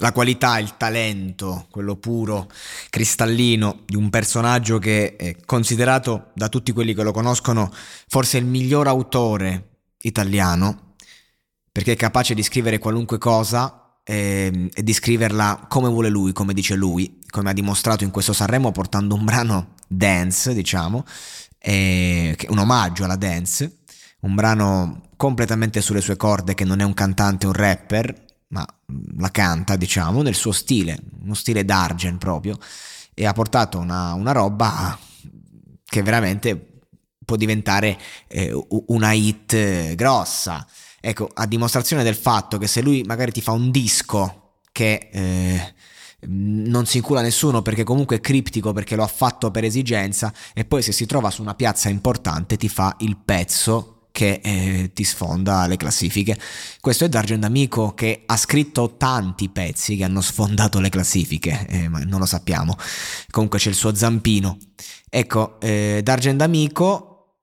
La qualità, il talento, quello puro, cristallino di un personaggio che è considerato da tutti quelli che lo conoscono forse il miglior autore italiano, perché è capace di scrivere qualunque cosa e, e di scriverla come vuole lui, come dice lui, come ha dimostrato in questo Sanremo portando un brano dance, diciamo, e, un omaggio alla dance, un brano completamente sulle sue corde che non è un cantante, un rapper, ma la canta, diciamo, nel suo stile, uno stile d'Argen proprio, e ha portato una, una roba che veramente può diventare eh, una hit grossa. Ecco, a dimostrazione del fatto che se lui magari ti fa un disco che eh, non si incula nessuno perché comunque è criptico perché lo ha fatto per esigenza e poi se si trova su una piazza importante ti fa il pezzo che eh, ti sfonda le classifiche. Questo è D'Argent Amico che ha scritto tanti pezzi che hanno sfondato le classifiche, eh, ma non lo sappiamo. Comunque c'è il suo zampino. Ecco, eh, D'Argent Amico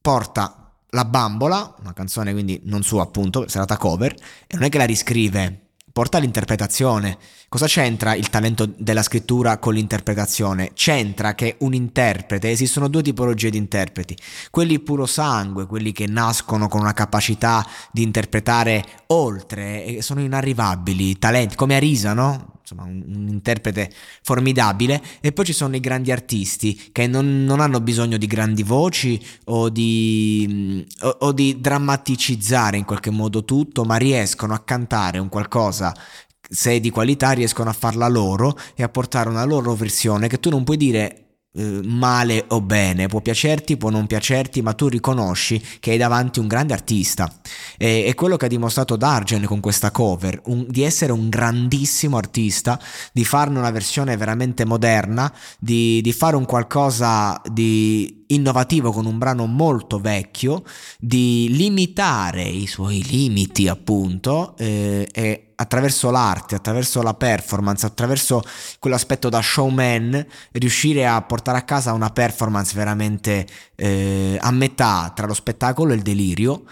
porta La bambola, una canzone quindi non sua appunto, serata cover, e non è che la riscrive, porta l'interpretazione Cosa c'entra il talento della scrittura con l'interpretazione? C'entra che un interprete, esistono due tipologie di interpreti, quelli puro sangue, quelli che nascono con una capacità di interpretare oltre sono inarrivabili, talenti, come Arisa, no? Insomma, un, un, interprete formidabile, e poi ci sono i grandi artisti che non, non hanno bisogno di grandi voci o di, o, o di drammaticizzare in qualche modo tutto, ma riescono a cantare un qualcosa se di qualità riescono a farla loro e a portare una loro versione che tu non puoi dire eh, male o bene, può piacerti, può non piacerti, ma tu riconosci che hai davanti un grande artista. E, è quello che ha dimostrato Dargen con questa cover, un, di essere un grandissimo artista, di farne una versione veramente moderna, di, di fare un qualcosa di innovativo con un brano molto vecchio, di limitare i suoi limiti appunto eh, e attraverso l'arte, attraverso la performance, attraverso quell'aspetto da showman, riuscire a portare a casa una performance veramente eh, a metà tra lo spettacolo e il delirio.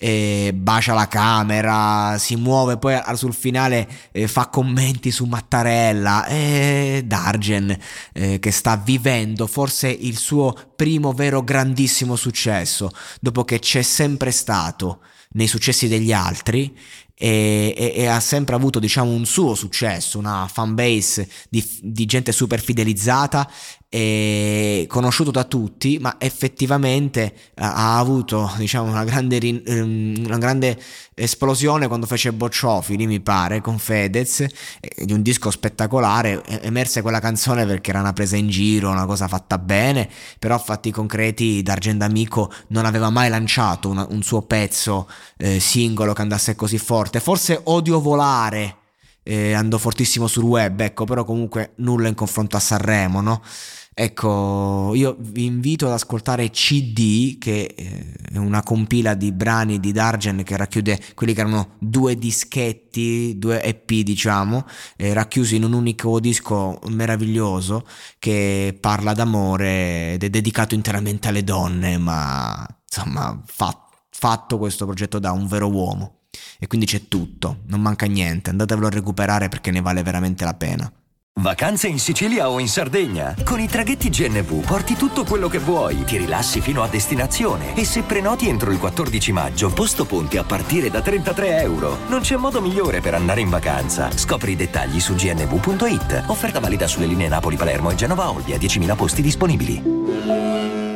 E bacia la camera, si muove, poi sul finale eh, fa commenti su Mattarella e Dargen eh, che sta vivendo forse il suo primo vero grandissimo successo, dopo che c'è sempre stato nei successi degli altri e, e, e, ha sempre avuto diciamo un suo successo, una fan base di, di gente super fidelizzata conosciuto da tutti, ma effettivamente ha avuto diciamo, una, grande, ehm, una grande esplosione quando fece Bocciofili, mi pare, con Fedez, di un disco spettacolare. Emerse quella canzone perché era una presa in giro, una cosa fatta bene, però a fatti concreti D'Argent Amico non aveva mai lanciato una, un suo pezzo eh, singolo che andasse così forte. Forse Odio Volare. Eh, andò fortissimo sul web, ecco, però comunque nulla in confronto a Sanremo, no? Ecco, io vi invito ad ascoltare CD, che eh, è una compila di brani di Dargen che racchiude quelli che erano due dischetti, due EP diciamo, eh, racchiusi in un unico disco meraviglioso che parla d'amore ed è dedicato interamente alle donne, ma insomma fa, fatto questo progetto da un vero uomo. E quindi c'è tutto, non manca niente, andatevelo a recuperare perché ne vale veramente la pena. Vacanze in Sicilia o in Sardegna? Con i traghetti GNV porti tutto quello che vuoi, ti rilassi fino a destinazione e se prenoti entro il 14 maggio, posto ponti a partire da 33 euro. Non c'è modo migliore per andare in vacanza. Scopri i dettagli su gnv.it. Offerta valida sulle linee Napoli-Palermo e Genova-Olbia, 10.000 posti disponibili.